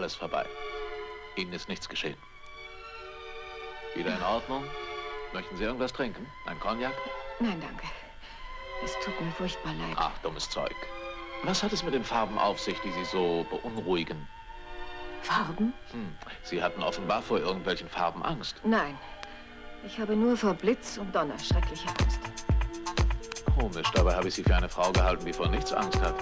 Alles vorbei. Ihnen ist nichts geschehen. Wieder in Ordnung? Möchten Sie irgendwas trinken? Ein Cognac? Nein, danke. Es tut mir furchtbar leid. Ach, dummes Zeug. Was hat es mit den Farben auf sich, die Sie so beunruhigen? Farben? Hm, Sie hatten offenbar vor irgendwelchen Farben Angst. Nein. Ich habe nur vor Blitz und Donner schreckliche Angst. Komisch, dabei habe ich Sie für eine Frau gehalten, die vor nichts Angst hat.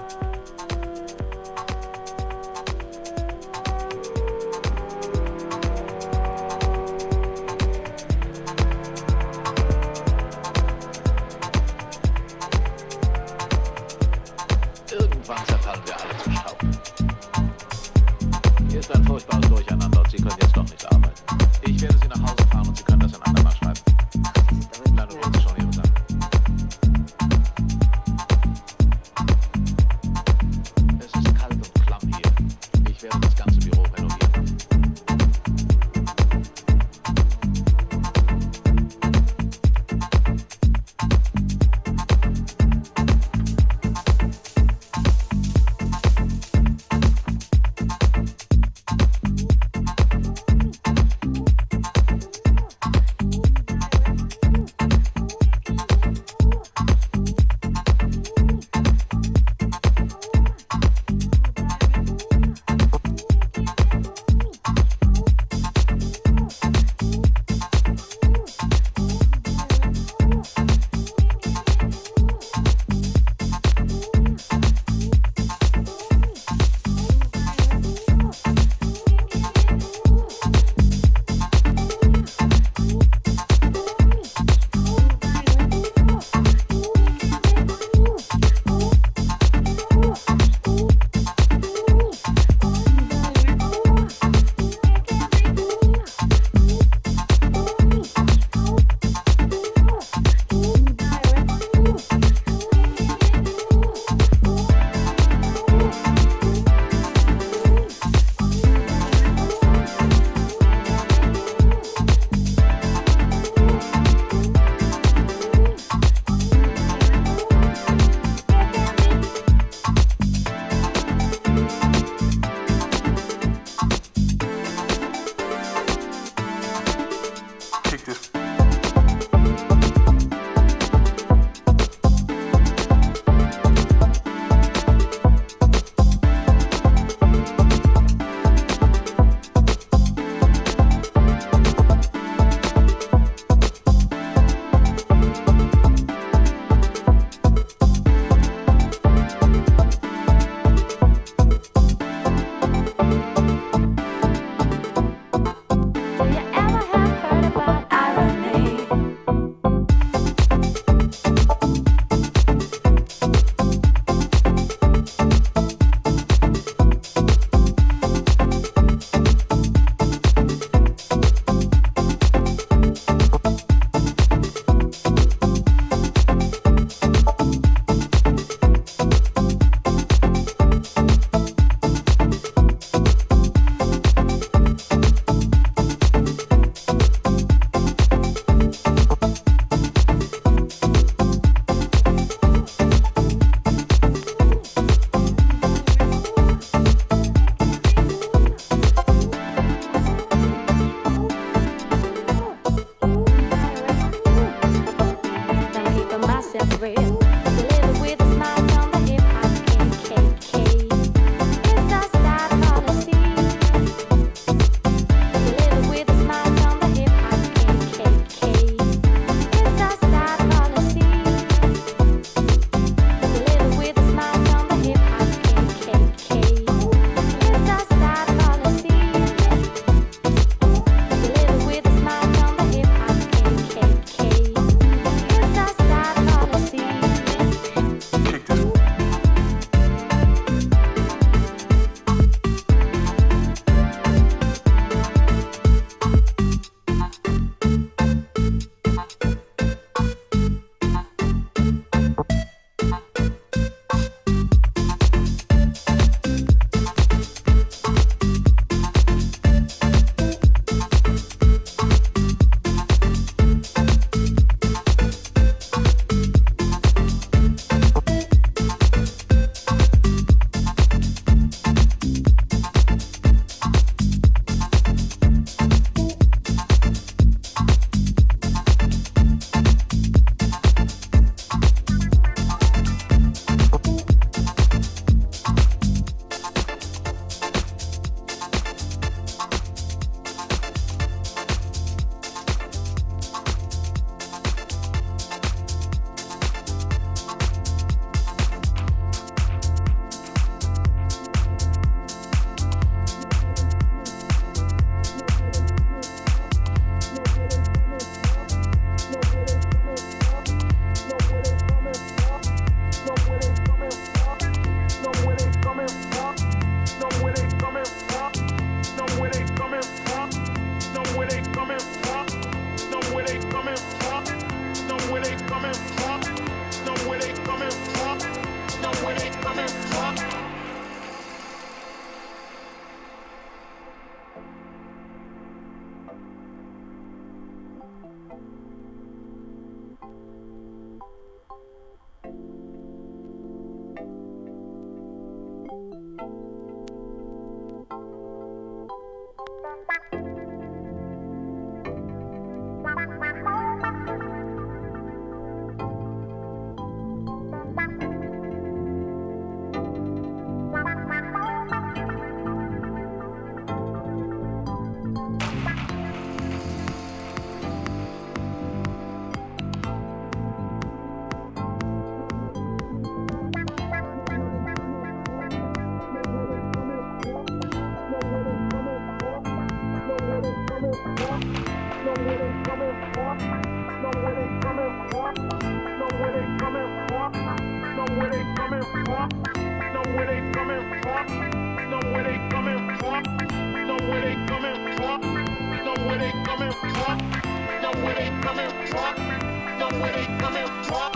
Come here, walk.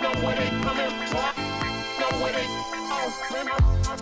Know where they, come here, walk. Know where they, oh,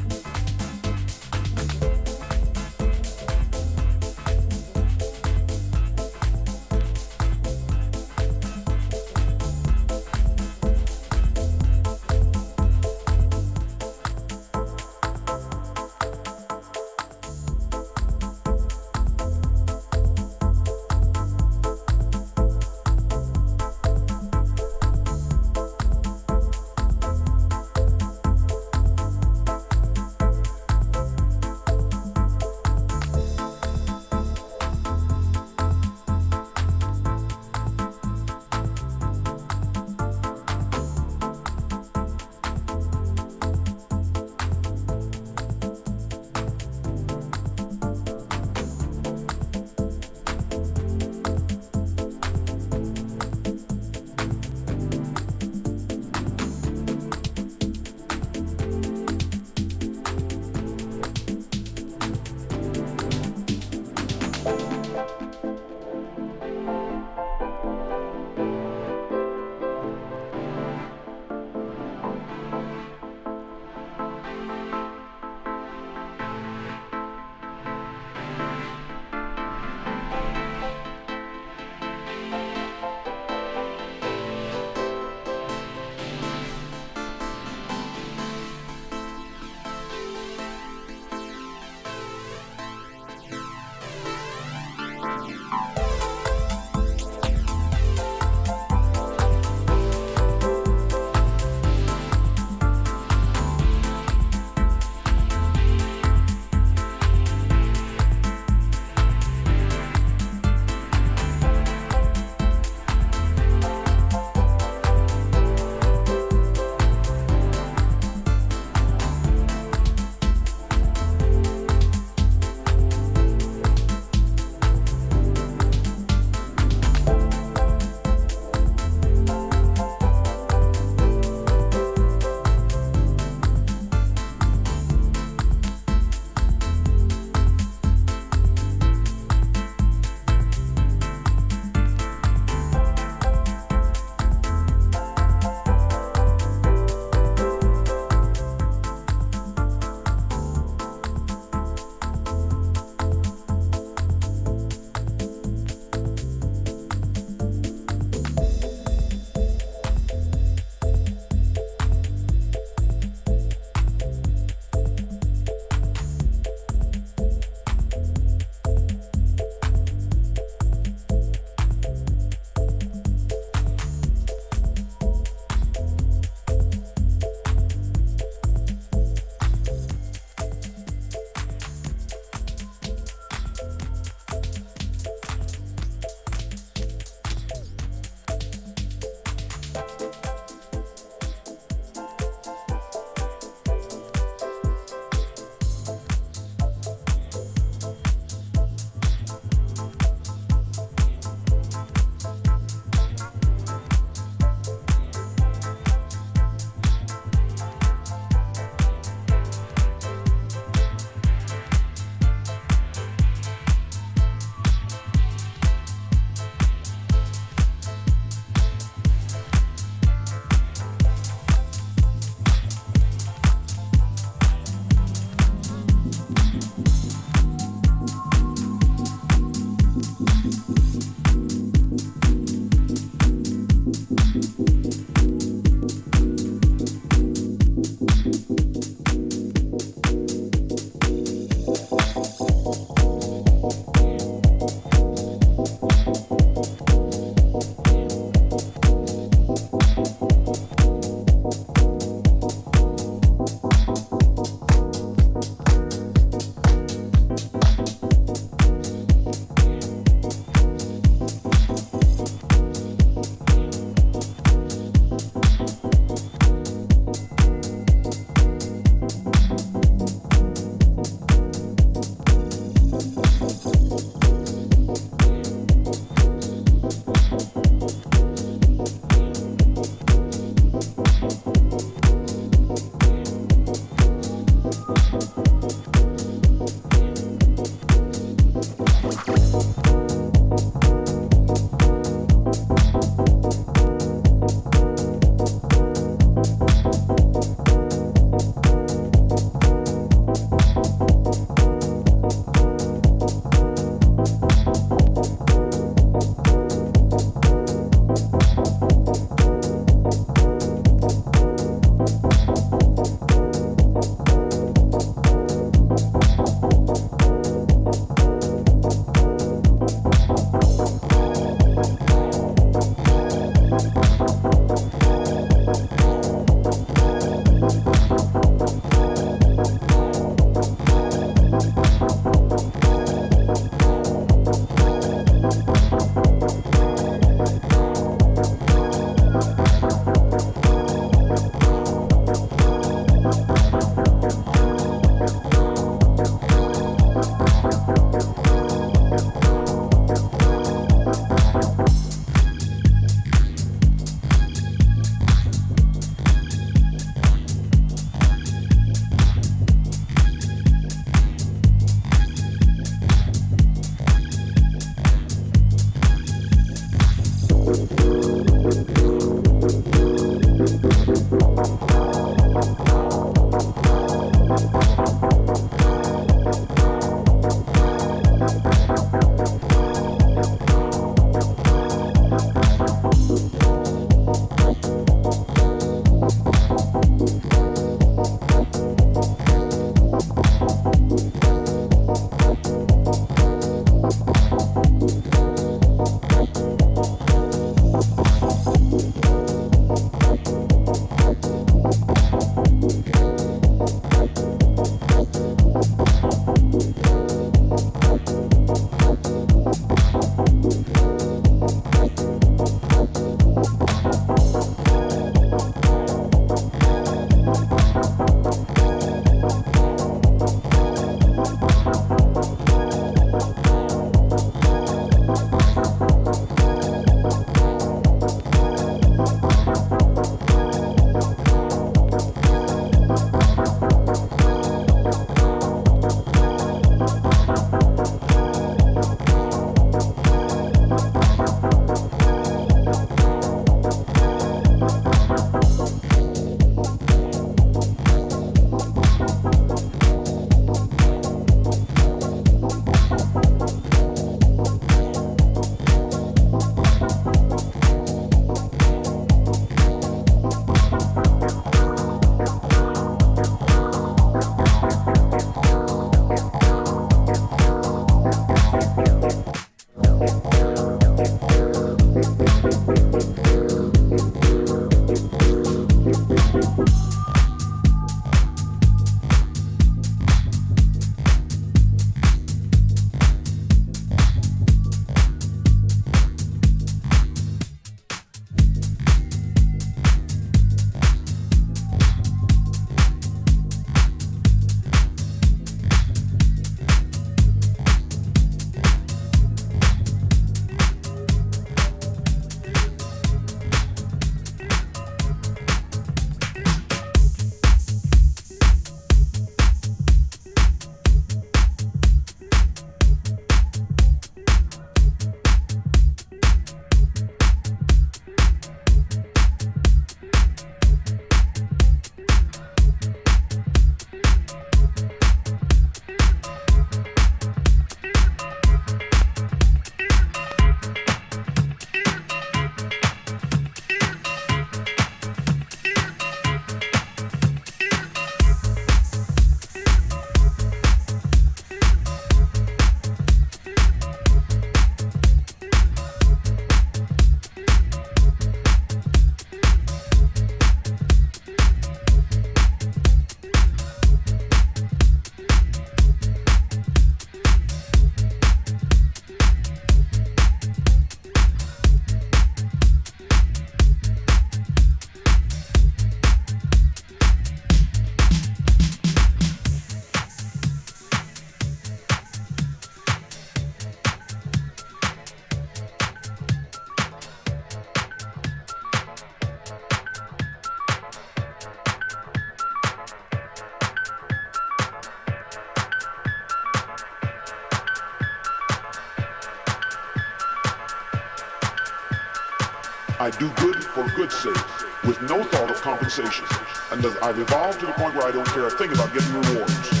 do good for good's sake, with no thought of compensation. And I've evolved to the point where I don't care a thing about getting rewards.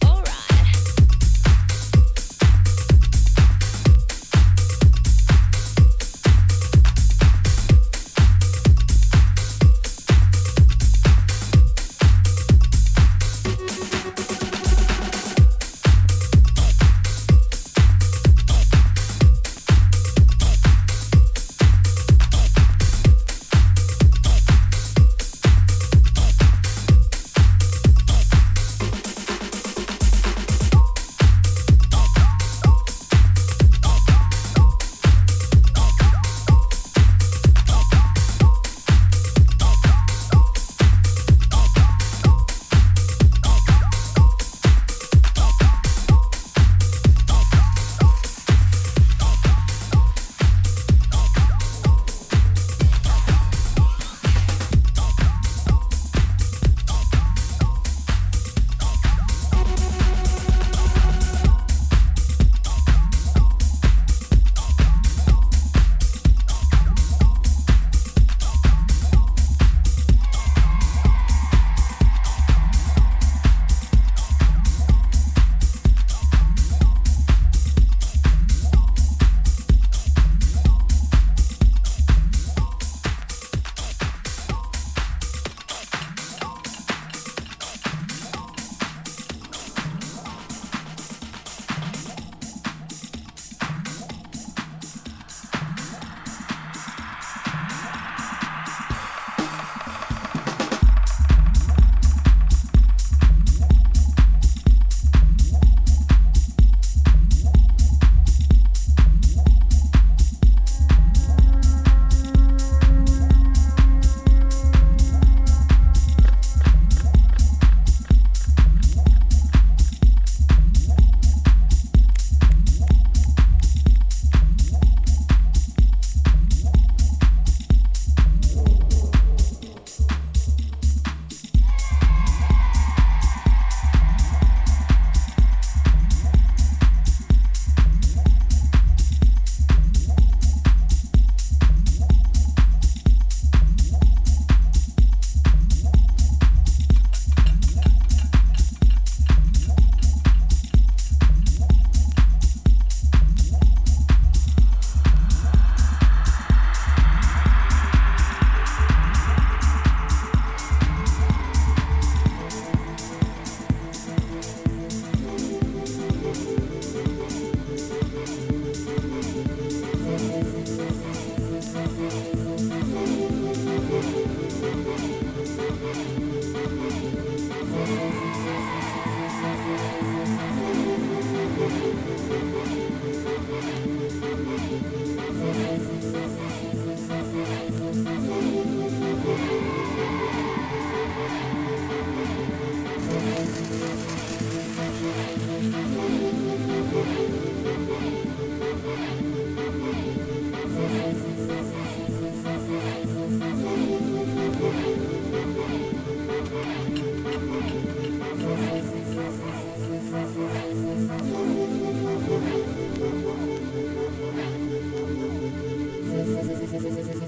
Alright.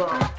song.